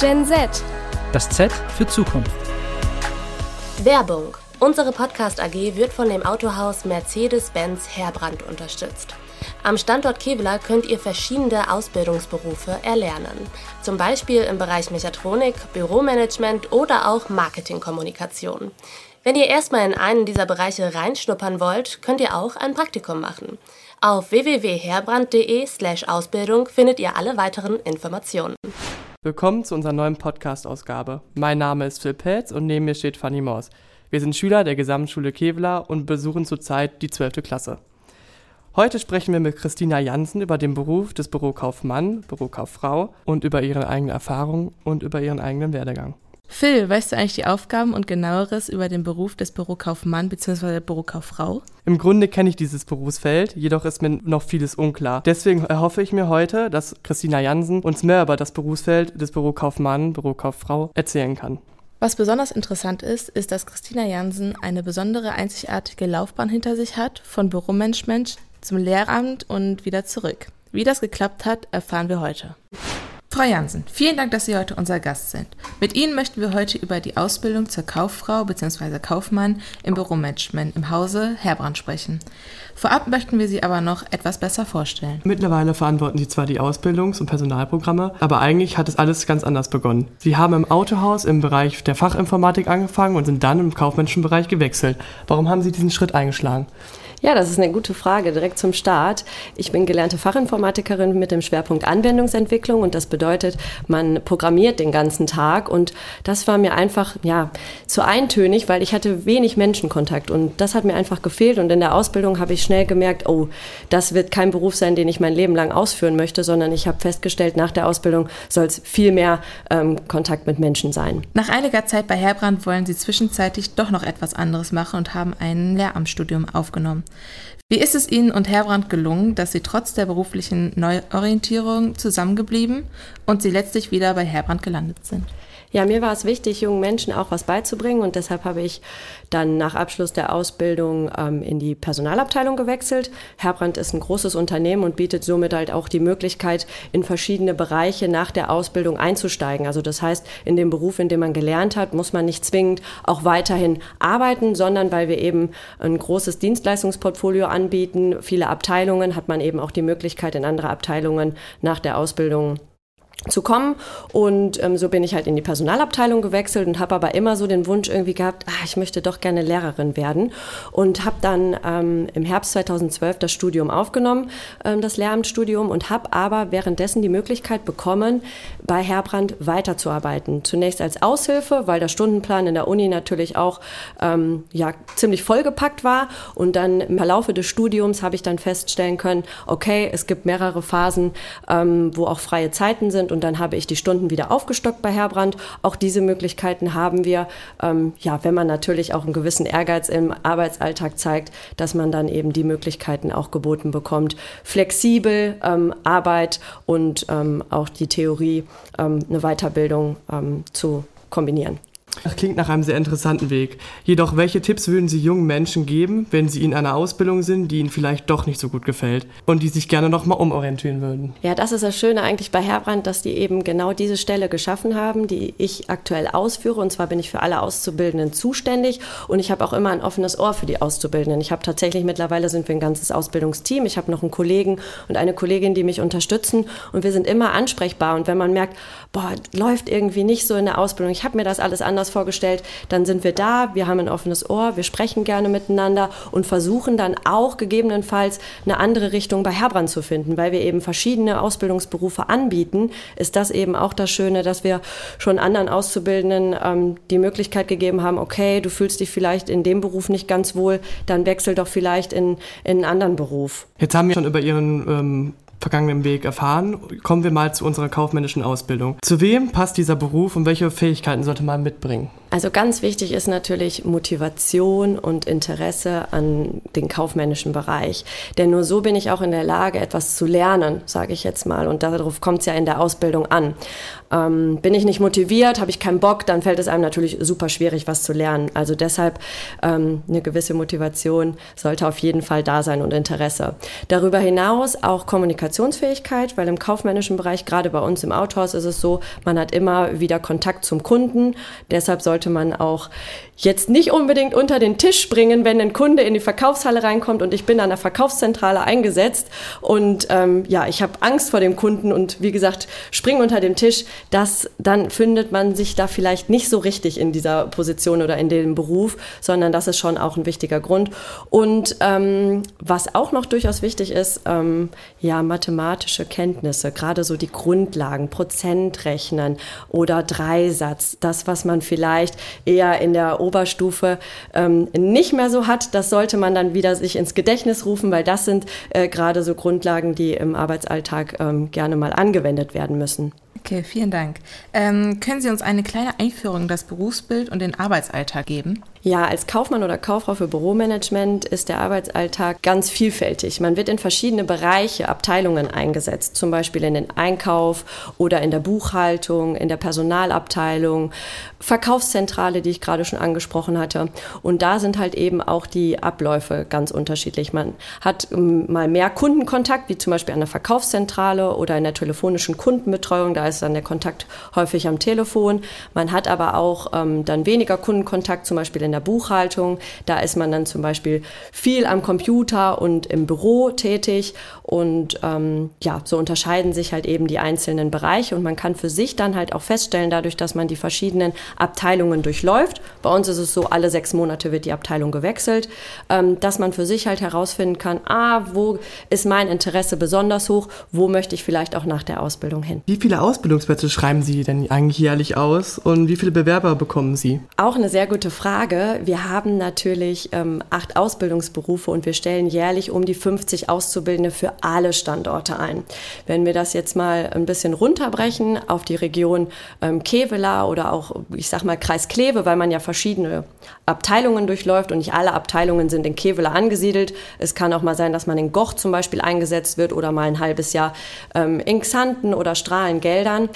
Gen Z. Das Z für Zukunft. Werbung. Unsere Podcast AG wird von dem Autohaus Mercedes-Benz Herbrand unterstützt. Am Standort Kevlar könnt ihr verschiedene Ausbildungsberufe erlernen. Zum Beispiel im Bereich Mechatronik, Büromanagement oder auch Marketingkommunikation. Wenn ihr erstmal in einen dieser Bereiche reinschnuppern wollt, könnt ihr auch ein Praktikum machen. Auf www.herbrand.de/ausbildung findet ihr alle weiteren Informationen. Willkommen zu unserer neuen Podcast-Ausgabe. Mein Name ist Phil Pelz und neben mir steht Fanny Maus. Wir sind Schüler der Gesamtschule Kevlar und besuchen zurzeit die 12. Klasse. Heute sprechen wir mit Christina Jansen über den Beruf des Bürokaufmann, Bürokauffrau und über ihre eigene Erfahrung und über ihren eigenen Werdegang. Phil, weißt du eigentlich die Aufgaben und genaueres über den Beruf des Bürokaufmann bzw. Bürokauffrau? Im Grunde kenne ich dieses Berufsfeld, jedoch ist mir noch vieles unklar. Deswegen erhoffe ich mir heute, dass Christina Jansen uns mehr über das Berufsfeld des Bürokaufmann, Bürokauffrau erzählen kann. Was besonders interessant ist, ist, dass Christina Jansen eine besondere einzigartige Laufbahn hinter sich hat, von Büromanagement zum Lehramt und wieder zurück. Wie das geklappt hat, erfahren wir heute. Frau Jansen, vielen Dank, dass Sie heute unser Gast sind. Mit Ihnen möchten wir heute über die Ausbildung zur Kauffrau bzw. Kaufmann im Büromanagement im Hause Herbrand sprechen. Vorab möchten wir Sie aber noch etwas besser vorstellen. Mittlerweile verantworten Sie zwar die Ausbildungs- und Personalprogramme, aber eigentlich hat es alles ganz anders begonnen. Sie haben im Autohaus im Bereich der Fachinformatik angefangen und sind dann im kaufmännischen Bereich gewechselt. Warum haben Sie diesen Schritt eingeschlagen? Ja, das ist eine gute Frage, direkt zum Start. Ich bin gelernte Fachinformatikerin mit dem Schwerpunkt Anwendungsentwicklung und das bedeutet, man programmiert den ganzen Tag und das war mir einfach, ja, zu eintönig, weil ich hatte wenig Menschenkontakt und das hat mir einfach gefehlt und in der Ausbildung habe ich schnell gemerkt, oh, das wird kein Beruf sein, den ich mein Leben lang ausführen möchte, sondern ich habe festgestellt, nach der Ausbildung soll es viel mehr ähm, Kontakt mit Menschen sein. Nach einiger Zeit bei Herbrand wollen Sie zwischenzeitlich doch noch etwas anderes machen und haben ein Lehramtsstudium aufgenommen. Wie ist es Ihnen und Herbrand gelungen, dass Sie trotz der beruflichen Neuorientierung zusammengeblieben und Sie letztlich wieder bei Herbrand gelandet sind? Ja, mir war es wichtig, jungen Menschen auch was beizubringen und deshalb habe ich dann nach Abschluss der Ausbildung ähm, in die Personalabteilung gewechselt. Herbrand ist ein großes Unternehmen und bietet somit halt auch die Möglichkeit, in verschiedene Bereiche nach der Ausbildung einzusteigen. Also das heißt, in dem Beruf, in dem man gelernt hat, muss man nicht zwingend auch weiterhin arbeiten, sondern weil wir eben ein großes Dienstleistungsportfolio anbieten, viele Abteilungen, hat man eben auch die Möglichkeit, in andere Abteilungen nach der Ausbildung zu kommen. Und ähm, so bin ich halt in die Personalabteilung gewechselt und habe aber immer so den Wunsch irgendwie gehabt, ah, ich möchte doch gerne Lehrerin werden. Und habe dann ähm, im Herbst 2012 das Studium aufgenommen, ähm, das Lehramtsstudium, und habe aber währenddessen die Möglichkeit bekommen, bei Herbrand weiterzuarbeiten. Zunächst als Aushilfe, weil der Stundenplan in der Uni natürlich auch ähm, ja, ziemlich vollgepackt war. Und dann im Verlaufe des Studiums habe ich dann feststellen können, okay, es gibt mehrere Phasen, ähm, wo auch freie Zeiten sind sind und dann habe ich die Stunden wieder aufgestockt bei Herbrand. Auch diese Möglichkeiten haben wir, ähm, ja, wenn man natürlich auch einen gewissen Ehrgeiz im Arbeitsalltag zeigt, dass man dann eben die Möglichkeiten auch geboten bekommt, flexibel ähm, Arbeit und ähm, auch die Theorie, ähm, eine Weiterbildung ähm, zu kombinieren. Das klingt nach einem sehr interessanten Weg. Jedoch, welche Tipps würden Sie jungen Menschen geben, wenn sie in einer Ausbildung sind, die ihnen vielleicht doch nicht so gut gefällt und die sich gerne nochmal umorientieren würden? Ja, das ist das Schöne eigentlich bei Herbrand, dass die eben genau diese Stelle geschaffen haben, die ich aktuell ausführe. Und zwar bin ich für alle Auszubildenden zuständig und ich habe auch immer ein offenes Ohr für die Auszubildenden. Ich habe tatsächlich mittlerweile sind wir ein ganzes Ausbildungsteam. Ich habe noch einen Kollegen und eine Kollegin, die mich unterstützen und wir sind immer ansprechbar. Und wenn man merkt, boah, läuft irgendwie nicht so in der Ausbildung, ich habe mir das alles anders vorgestellt, dann sind wir da, wir haben ein offenes Ohr, wir sprechen gerne miteinander und versuchen dann auch gegebenenfalls eine andere Richtung bei Herbrand zu finden, weil wir eben verschiedene Ausbildungsberufe anbieten, ist das eben auch das Schöne, dass wir schon anderen Auszubildenden ähm, die Möglichkeit gegeben haben, okay, du fühlst dich vielleicht in dem Beruf nicht ganz wohl, dann wechsel doch vielleicht in, in einen anderen Beruf. Jetzt haben wir schon über Ihren ähm vergangenen Weg erfahren, kommen wir mal zu unserer kaufmännischen Ausbildung. Zu wem passt dieser Beruf und welche Fähigkeiten sollte man mitbringen? Also ganz wichtig ist natürlich Motivation und Interesse an den kaufmännischen Bereich. Denn nur so bin ich auch in der Lage, etwas zu lernen, sage ich jetzt mal. Und darauf kommt es ja in der Ausbildung an. Ähm, bin ich nicht motiviert, habe ich keinen Bock, dann fällt es einem natürlich super schwierig, was zu lernen. Also deshalb ähm, eine gewisse Motivation sollte auf jeden Fall da sein und Interesse. Darüber hinaus auch Kommunikationsfähigkeit, weil im kaufmännischen Bereich, gerade bei uns im Autohaus, ist es so, man hat immer wieder Kontakt zum Kunden. Deshalb sollte man auch jetzt nicht unbedingt unter den Tisch springen, wenn ein Kunde in die Verkaufshalle reinkommt und ich bin an der Verkaufszentrale eingesetzt und ähm, ja, ich habe Angst vor dem Kunden und wie gesagt, spring unter den Tisch, das, dann findet man sich da vielleicht nicht so richtig in dieser Position oder in dem Beruf, sondern das ist schon auch ein wichtiger Grund. Und ähm, was auch noch durchaus wichtig ist, ähm, ja, mathematische Kenntnisse, gerade so die Grundlagen, Prozentrechnen oder Dreisatz, das, was man vielleicht eher in der Oberstufe ähm, nicht mehr so hat. Das sollte man dann wieder sich ins Gedächtnis rufen, weil das sind äh, gerade so Grundlagen, die im Arbeitsalltag ähm, gerne mal angewendet werden müssen. Okay, vielen Dank. Ähm, können Sie uns eine kleine Einführung in das Berufsbild und den Arbeitsalltag geben? Ja, als Kaufmann oder Kauffrau für Büromanagement ist der Arbeitsalltag ganz vielfältig. Man wird in verschiedene Bereiche, Abteilungen eingesetzt, zum Beispiel in den Einkauf oder in der Buchhaltung, in der Personalabteilung, Verkaufszentrale, die ich gerade schon angesprochen hatte. Und da sind halt eben auch die Abläufe ganz unterschiedlich. Man hat ähm, mal mehr Kundenkontakt, wie zum Beispiel an der Verkaufszentrale oder in der telefonischen Kundenbetreuung. Da ist dann der Kontakt häufig am Telefon. Man hat aber auch ähm, dann weniger Kundenkontakt, zum Beispiel in in der Buchhaltung. Da ist man dann zum Beispiel viel am Computer und im Büro tätig. Und ähm, ja, so unterscheiden sich halt eben die einzelnen Bereiche. Und man kann für sich dann halt auch feststellen, dadurch, dass man die verschiedenen Abteilungen durchläuft. Bei uns ist es so, alle sechs Monate wird die Abteilung gewechselt, ähm, dass man für sich halt herausfinden kann, ah, wo ist mein Interesse besonders hoch, wo möchte ich vielleicht auch nach der Ausbildung hin. Wie viele Ausbildungsplätze schreiben Sie denn eigentlich jährlich aus und wie viele Bewerber bekommen Sie? Auch eine sehr gute Frage. Wir haben natürlich ähm, acht Ausbildungsberufe und wir stellen jährlich um die 50 Auszubildende für alle Standorte ein. Wenn wir das jetzt mal ein bisschen runterbrechen auf die Region ähm, Kevela oder auch, ich sag mal, Kreis Kleve, weil man ja verschiedene Abteilungen durchläuft und nicht alle Abteilungen sind in Kevela angesiedelt. Es kann auch mal sein, dass man in Goch zum Beispiel eingesetzt wird oder mal ein halbes Jahr ähm, in Xanten oder Strahlengeldern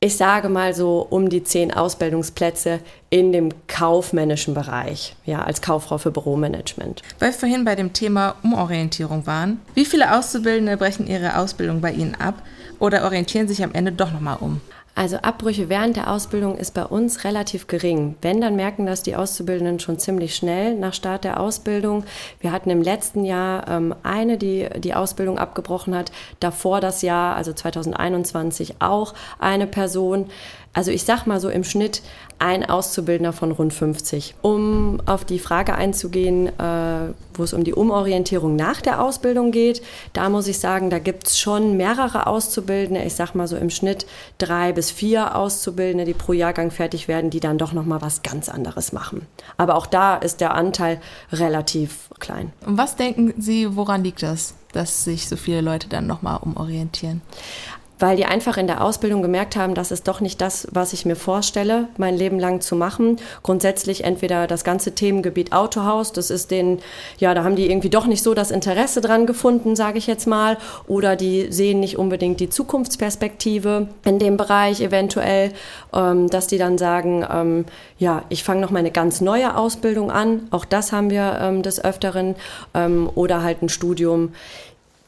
ich sage mal so um die zehn Ausbildungsplätze in dem kaufmännischen Bereich, ja, als Kauffrau für Büromanagement. Weil wir vorhin bei dem Thema Umorientierung waren, wie viele Auszubildende brechen ihre Ausbildung bei Ihnen ab oder orientieren sich am Ende doch nochmal um? Also Abbrüche während der Ausbildung ist bei uns relativ gering. Wenn, dann merken das die Auszubildenden schon ziemlich schnell nach Start der Ausbildung. Wir hatten im letzten Jahr ähm, eine, die die Ausbildung abgebrochen hat. Davor das Jahr, also 2021, auch eine Person. Also ich sag mal so im Schnitt ein Auszubildender von rund 50. Um auf die Frage einzugehen, äh, wo es um die Umorientierung nach der Ausbildung geht, da muss ich sagen, da gibt es schon mehrere Auszubildende. Ich sag mal so im Schnitt drei bis vier Auszubildende, die pro Jahrgang fertig werden, die dann doch noch mal was ganz anderes machen. Aber auch da ist der Anteil relativ klein. Und was denken Sie, woran liegt das? dass sich so viele Leute dann nochmal umorientieren? Weil die einfach in der Ausbildung gemerkt haben, das ist doch nicht das, was ich mir vorstelle, mein Leben lang zu machen. Grundsätzlich entweder das ganze Themengebiet Autohaus, das ist den, ja, da haben die irgendwie doch nicht so das Interesse dran gefunden, sage ich jetzt mal, oder die sehen nicht unbedingt die Zukunftsperspektive in dem Bereich eventuell, ähm, dass die dann sagen, ähm, ja, ich fange noch mal eine ganz neue Ausbildung an. Auch das haben wir ähm, des Öfteren ähm, oder halt ein Studium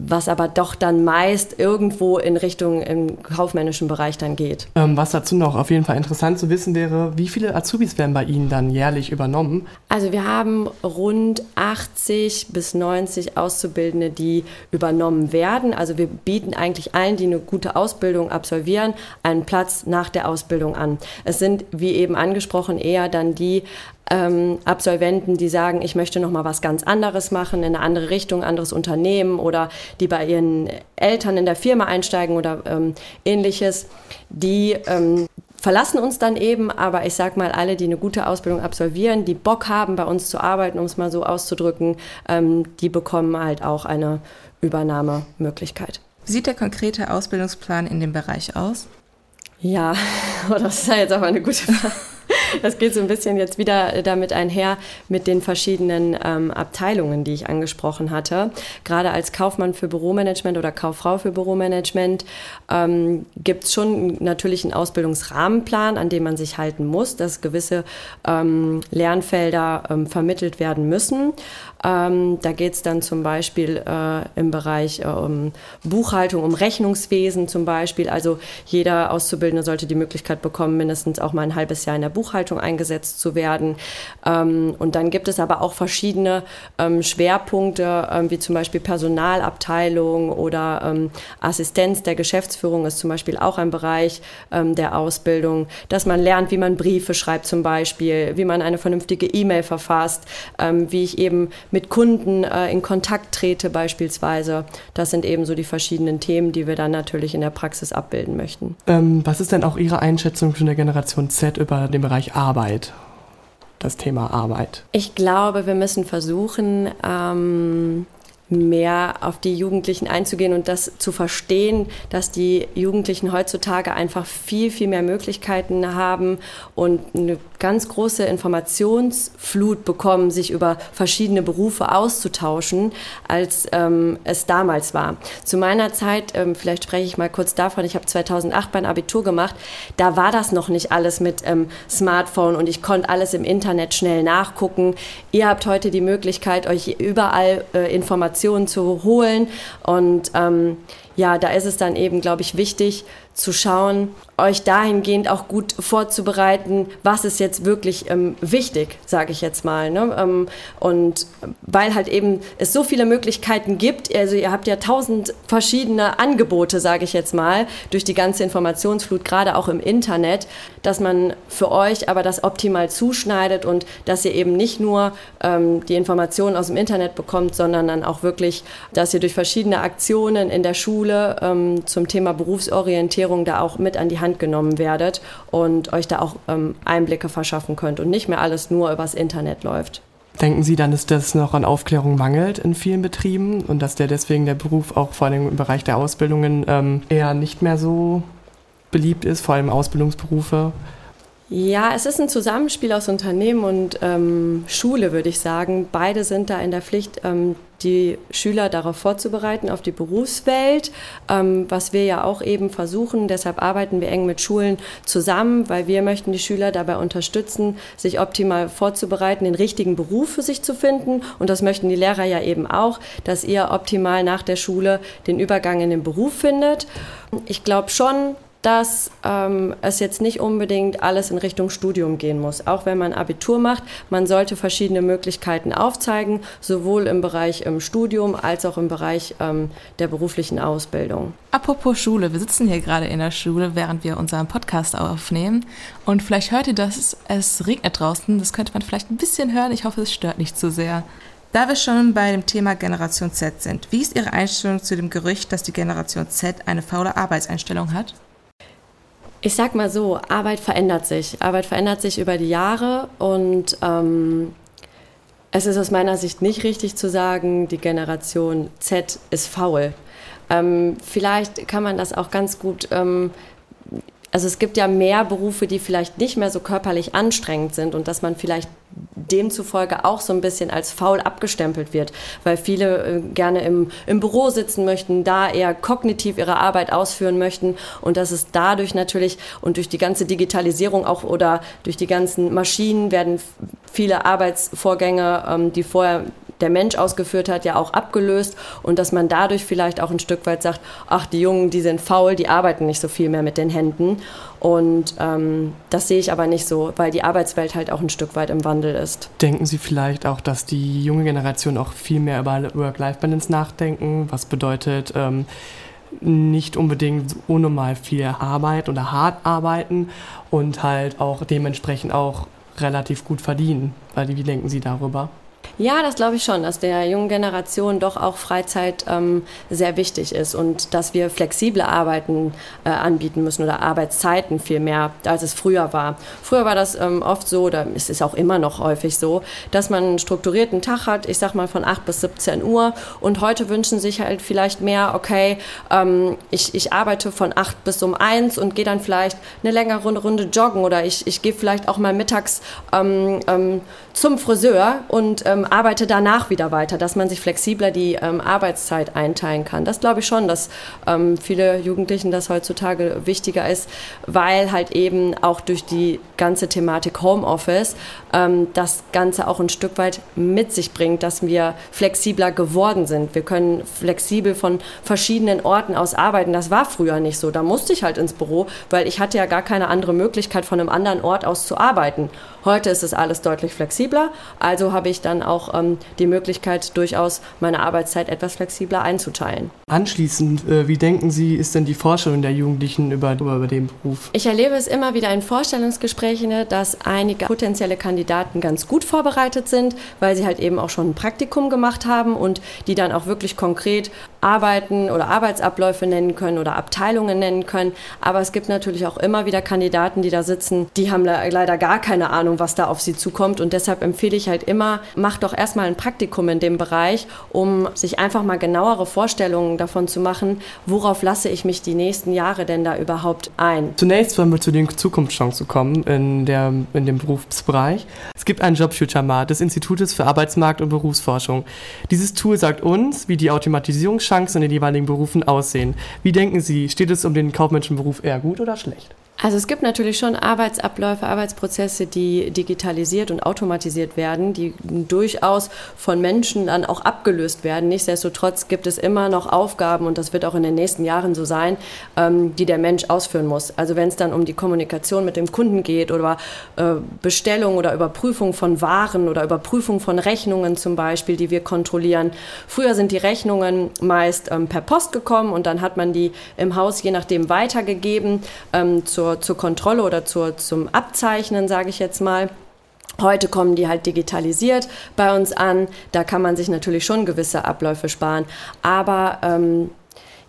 was aber doch dann meist irgendwo in Richtung im kaufmännischen Bereich dann geht. Ähm, was dazu noch auf jeden Fall interessant zu wissen wäre, wie viele Azubis werden bei Ihnen dann jährlich übernommen? Also wir haben rund 80 bis 90 Auszubildende, die übernommen werden. Also wir bieten eigentlich allen, die eine gute Ausbildung absolvieren, einen Platz nach der Ausbildung an. Es sind, wie eben angesprochen, eher dann die ähm, Absolventen, die sagen, ich möchte noch mal was ganz anderes machen, in eine andere Richtung, anderes Unternehmen oder die bei ihren Eltern in der Firma einsteigen oder ähm, ähnliches, die ähm, verlassen uns dann eben, aber ich sag mal, alle, die eine gute Ausbildung absolvieren, die Bock haben, bei uns zu arbeiten, um es mal so auszudrücken, ähm, die bekommen halt auch eine Übernahmemöglichkeit. Wie sieht der konkrete Ausbildungsplan in dem Bereich aus? Ja, das ist ja jetzt aber eine gute Frage. Das geht so ein bisschen jetzt wieder damit einher mit den verschiedenen ähm, Abteilungen, die ich angesprochen hatte. Gerade als Kaufmann für Büromanagement oder Kauffrau für Büromanagement ähm, gibt es schon natürlich einen Ausbildungsrahmenplan, an dem man sich halten muss, dass gewisse ähm, Lernfelder ähm, vermittelt werden müssen. Ähm, da geht es dann zum Beispiel äh, im Bereich äh, um Buchhaltung, um Rechnungswesen zum Beispiel. Also jeder Auszubildende sollte die Möglichkeit bekommen, mindestens auch mal ein halbes Jahr in der Buchhaltung eingesetzt zu werden. Ähm, und dann gibt es aber auch verschiedene ähm, Schwerpunkte, ähm, wie zum Beispiel Personalabteilung oder ähm, Assistenz der Geschäftsführung ist zum Beispiel auch ein Bereich ähm, der Ausbildung, dass man lernt, wie man Briefe schreibt zum Beispiel, wie man eine vernünftige E-Mail verfasst, wie ich eben mit Kunden äh, in Kontakt trete beispielsweise. Das sind eben so die verschiedenen Themen, die wir dann natürlich in der Praxis abbilden möchten. Ähm, was ist denn auch Ihre Einschätzung von der Generation Z über den Bereich Arbeit? Das Thema Arbeit. Ich glaube, wir müssen versuchen, ähm, mehr auf die Jugendlichen einzugehen und das zu verstehen, dass die Jugendlichen heutzutage einfach viel, viel mehr Möglichkeiten haben und eine ganz große Informationsflut bekommen, sich über verschiedene Berufe auszutauschen, als ähm, es damals war. Zu meiner Zeit, ähm, vielleicht spreche ich mal kurz davon, ich habe 2008 mein Abitur gemacht, da war das noch nicht alles mit ähm, Smartphone und ich konnte alles im Internet schnell nachgucken. Ihr habt heute die Möglichkeit, euch überall äh, Informationen zu holen. Und ähm, ja, da ist es dann eben, glaube ich, wichtig zu schauen, euch dahingehend auch gut vorzubereiten, was ist jetzt wirklich ähm, wichtig, sage ich jetzt mal. Ne? Ähm, und weil halt eben es so viele Möglichkeiten gibt, also ihr habt ja tausend verschiedene Angebote, sage ich jetzt mal, durch die ganze Informationsflut, gerade auch im Internet, dass man für euch aber das optimal zuschneidet und dass ihr eben nicht nur ähm, die Informationen aus dem Internet bekommt, sondern dann auch wirklich, dass ihr durch verschiedene Aktionen in der Schule ähm, zum Thema Berufsorientierung da auch mit an die Hand Hand genommen werdet und euch da auch ähm, Einblicke verschaffen könnt und nicht mehr alles nur übers Internet läuft. Denken Sie dann, dass das noch an Aufklärung mangelt in vielen Betrieben und dass der deswegen der Beruf auch vor allem im Bereich der Ausbildungen ähm, eher nicht mehr so beliebt ist, vor allem Ausbildungsberufe? Ja, es ist ein Zusammenspiel aus Unternehmen und ähm, Schule, würde ich sagen. Beide sind da in der Pflicht, ähm, die Schüler darauf vorzubereiten, auf die Berufswelt, ähm, was wir ja auch eben versuchen. Deshalb arbeiten wir eng mit Schulen zusammen, weil wir möchten die Schüler dabei unterstützen, sich optimal vorzubereiten, den richtigen Beruf für sich zu finden. Und das möchten die Lehrer ja eben auch, dass ihr optimal nach der Schule den Übergang in den Beruf findet. Ich glaube schon, dass ähm, es jetzt nicht unbedingt alles in Richtung Studium gehen muss. Auch wenn man Abitur macht, man sollte verschiedene Möglichkeiten aufzeigen, sowohl im Bereich im Studium als auch im Bereich ähm, der beruflichen Ausbildung. Apropos Schule, wir sitzen hier gerade in der Schule, während wir unseren Podcast aufnehmen. Und vielleicht hört ihr das, es regnet draußen. Das könnte man vielleicht ein bisschen hören. Ich hoffe, es stört nicht zu sehr. Da wir schon bei dem Thema Generation Z sind, wie ist Ihre Einstellung zu dem Gerücht, dass die Generation Z eine faule Arbeitseinstellung hat? Ich sag mal so, Arbeit verändert sich. Arbeit verändert sich über die Jahre und ähm, es ist aus meiner Sicht nicht richtig zu sagen, die Generation Z ist faul. Ähm, vielleicht kann man das auch ganz gut ähm, also es gibt ja mehr Berufe, die vielleicht nicht mehr so körperlich anstrengend sind und dass man vielleicht demzufolge auch so ein bisschen als faul abgestempelt wird, weil viele äh, gerne im, im Büro sitzen möchten, da eher kognitiv ihre Arbeit ausführen möchten und dass es dadurch natürlich und durch die ganze Digitalisierung auch oder durch die ganzen Maschinen werden viele Arbeitsvorgänge, ähm, die vorher der Mensch ausgeführt hat, ja auch abgelöst und dass man dadurch vielleicht auch ein Stück weit sagt, ach, die Jungen, die sind faul, die arbeiten nicht so viel mehr mit den Händen. Und ähm, das sehe ich aber nicht so, weil die Arbeitswelt halt auch ein Stück weit im Wandel ist. Denken Sie vielleicht auch, dass die junge Generation auch viel mehr über Work-Life-Balance nachdenken? Was bedeutet ähm, nicht unbedingt unnormal viel Arbeit oder hart arbeiten und halt auch dementsprechend auch relativ gut verdienen? Weil, wie denken Sie darüber? Ja, das glaube ich schon, dass der jungen Generation doch auch Freizeit ähm, sehr wichtig ist und dass wir flexible Arbeiten äh, anbieten müssen oder Arbeitszeiten viel mehr, als es früher war. Früher war das ähm, oft so, oder es ist auch immer noch häufig so, dass man einen strukturierten Tag hat, ich sag mal von 8 bis 17 Uhr und heute wünschen sich halt vielleicht mehr, okay, ähm, ich, ich arbeite von 8 bis um 1 und gehe dann vielleicht eine längere Runde joggen oder ich, ich gehe vielleicht auch mal mittags ähm, ähm, zum Friseur und ähm, arbeite danach wieder weiter, dass man sich flexibler die ähm, Arbeitszeit einteilen kann. Das glaube ich schon, dass ähm, viele Jugendlichen das heutzutage wichtiger ist, weil halt eben auch durch die ganze Thematik Homeoffice ähm, das Ganze auch ein Stück weit mit sich bringt, dass wir flexibler geworden sind. Wir können flexibel von verschiedenen Orten aus arbeiten. Das war früher nicht so. Da musste ich halt ins Büro, weil ich hatte ja gar keine andere Möglichkeit, von einem anderen Ort aus zu arbeiten. Heute ist es alles deutlich flexibler, also habe ich dann auch ähm, die Möglichkeit, durchaus meine Arbeitszeit etwas flexibler einzuteilen. Anschließend, äh, wie denken Sie, ist denn die Vorstellung der Jugendlichen über, über, über den Beruf? Ich erlebe es immer wieder in Vorstellungsgesprächen, dass einige potenzielle Kandidaten ganz gut vorbereitet sind, weil sie halt eben auch schon ein Praktikum gemacht haben und die dann auch wirklich konkret Arbeiten oder Arbeitsabläufe nennen können oder Abteilungen nennen können. Aber es gibt natürlich auch immer wieder Kandidaten, die da sitzen, die haben leider gar keine Ahnung, was da auf sie zukommt. Und deshalb empfehle ich halt immer, macht doch erstmal ein Praktikum in dem Bereich, um sich einfach mal genauere Vorstellungen davon zu machen, worauf lasse ich mich die nächsten Jahre denn da überhaupt ein. Zunächst wollen wir zu den Zukunftschancen kommen in, der, in dem Berufsbereich. Es gibt ein Jobfuture-Mat des Institutes für Arbeitsmarkt und Berufsforschung. Dieses Tool sagt uns, wie die Automatisierung Chancen in den jeweiligen Berufen aussehen. Wie denken Sie, steht es um den kaufmännischen Beruf eher gut oder schlecht? Also es gibt natürlich schon Arbeitsabläufe, Arbeitsprozesse, die digitalisiert und automatisiert werden, die durchaus von Menschen dann auch abgelöst werden. Nichtsdestotrotz gibt es immer noch Aufgaben, und das wird auch in den nächsten Jahren so sein, ähm, die der Mensch ausführen muss. Also wenn es dann um die Kommunikation mit dem Kunden geht oder äh, Bestellung oder Überprüfung von Waren oder Überprüfung von Rechnungen zum Beispiel, die wir kontrollieren. Früher sind die Rechnungen meist ähm, per Post gekommen und dann hat man die im Haus je nachdem weitergegeben ähm, zur zur, Kontrolle oder zur, zum Abzeichnen, sage ich jetzt mal. Heute kommen die halt digitalisiert bei uns an. Da kann man sich natürlich schon gewisse Abläufe sparen. Aber ähm,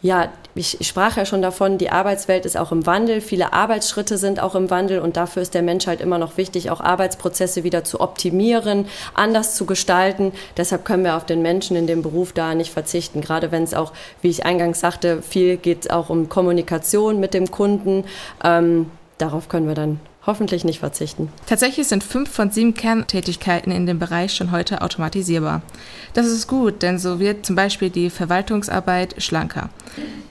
ja, ich, ich sprach ja schon davon, die Arbeitswelt ist auch im Wandel, viele Arbeitsschritte sind auch im Wandel und dafür ist der Mensch halt immer noch wichtig, auch Arbeitsprozesse wieder zu optimieren, anders zu gestalten. Deshalb können wir auf den Menschen in dem Beruf da nicht verzichten, gerade wenn es auch, wie ich eingangs sagte, viel geht auch um Kommunikation mit dem Kunden. Ähm, darauf können wir dann hoffentlich nicht verzichten. Tatsächlich sind fünf von sieben Kerntätigkeiten in dem Bereich schon heute automatisierbar. Das ist gut, denn so wird zum Beispiel die Verwaltungsarbeit schlanker.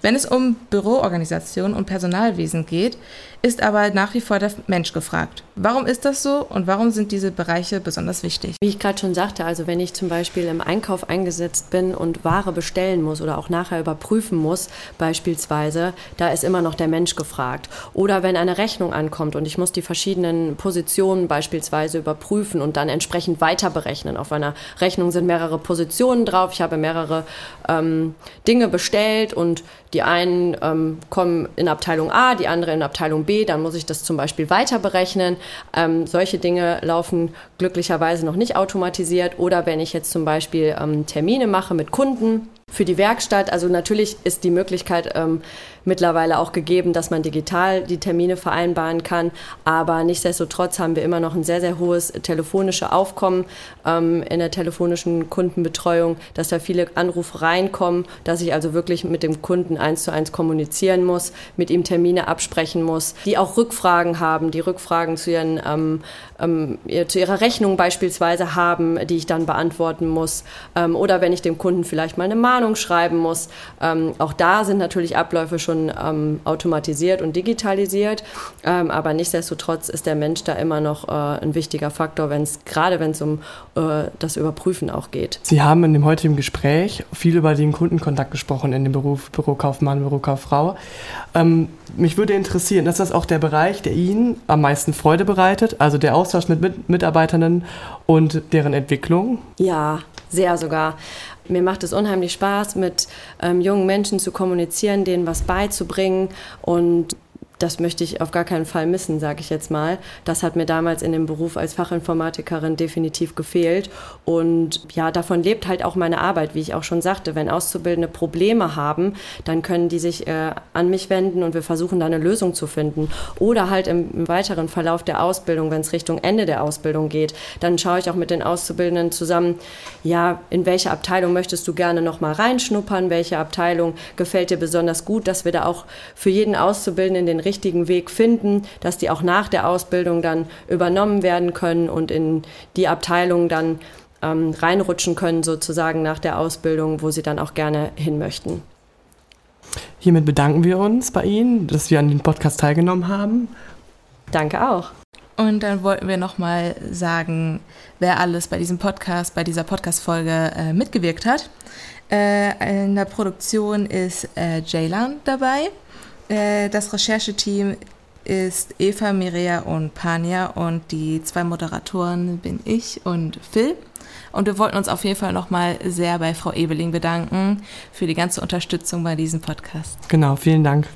Wenn es um Büroorganisation und Personalwesen geht, ist aber nach wie vor der Mensch gefragt. Warum ist das so und warum sind diese Bereiche besonders wichtig? Wie ich gerade schon sagte, also wenn ich zum Beispiel im Einkauf eingesetzt bin und Ware bestellen muss oder auch nachher überprüfen muss, beispielsweise, da ist immer noch der Mensch gefragt. Oder wenn eine Rechnung ankommt und ich muss die verschiedenen Positionen beispielsweise überprüfen und dann entsprechend weiter berechnen. Auf einer Rechnung sind mehrere Positionen drauf, ich habe mehrere ähm, Dinge bestellt und die einen ähm, kommen in Abteilung A, die andere in Abteilung B, dann muss ich das zum Beispiel weiter berechnen. Ähm, solche Dinge laufen glücklicherweise noch nicht automatisiert. Oder wenn ich jetzt zum Beispiel ähm, Termine mache mit Kunden, für die Werkstatt. Also natürlich ist die Möglichkeit ähm, mittlerweile auch gegeben, dass man digital die Termine vereinbaren kann. Aber nichtsdestotrotz haben wir immer noch ein sehr, sehr hohes telefonisches Aufkommen ähm, in der telefonischen Kundenbetreuung, dass da viele Anrufe reinkommen, dass ich also wirklich mit dem Kunden eins zu eins kommunizieren muss, mit ihm Termine absprechen muss, die auch Rückfragen haben, die Rückfragen zu, ihren, ähm, ähm, zu ihrer Rechnung beispielsweise haben, die ich dann beantworten muss. Ähm, oder wenn ich dem Kunden vielleicht mal eine Mahnung schreiben muss. Ähm, auch da sind natürlich Abläufe schon schon ähm, automatisiert und digitalisiert, ähm, aber nichtsdestotrotz ist der Mensch da immer noch äh, ein wichtiger Faktor, wenn es gerade wenn es um äh, das Überprüfen auch geht. Sie haben in dem heutigen Gespräch viel über den Kundenkontakt gesprochen in dem Beruf Bürokaufmann, Bürokauffrau. Ähm, mich würde interessieren, ist das auch der Bereich, der Ihnen am meisten Freude bereitet, also der Austausch mit, mit Mitarbeitenden und deren Entwicklung? Ja, sehr sogar. Mir macht es unheimlich Spaß, mit ähm, jungen Menschen zu kommunizieren, denen was beizubringen und das möchte ich auf gar keinen Fall missen, sage ich jetzt mal. Das hat mir damals in dem Beruf als Fachinformatikerin definitiv gefehlt. Und ja, davon lebt halt auch meine Arbeit, wie ich auch schon sagte. Wenn Auszubildende Probleme haben, dann können die sich äh, an mich wenden und wir versuchen da eine Lösung zu finden. Oder halt im, im weiteren Verlauf der Ausbildung, wenn es Richtung Ende der Ausbildung geht, dann schaue ich auch mit den Auszubildenden zusammen, ja, in welche Abteilung möchtest du gerne nochmal reinschnuppern, welche Abteilung gefällt dir besonders gut, dass wir da auch für jeden Auszubildenden den richtigen Weg finden, dass die auch nach der Ausbildung dann übernommen werden können und in die Abteilung dann ähm, reinrutschen können, sozusagen nach der Ausbildung, wo sie dann auch gerne hin möchten. Hiermit bedanken wir uns bei Ihnen, dass wir an dem Podcast teilgenommen haben. Danke auch. Und dann wollten wir nochmal sagen, wer alles bei diesem Podcast, bei dieser Podcast-Folge äh, mitgewirkt hat. Äh, in der Produktion ist äh, Jaylan dabei. Äh, das Rechercheteam ist Eva, Mirea und Pania und die zwei Moderatoren bin ich und Phil. Und wir wollten uns auf jeden Fall nochmal sehr bei Frau Ebeling bedanken für die ganze Unterstützung bei diesem Podcast. Genau, vielen Dank.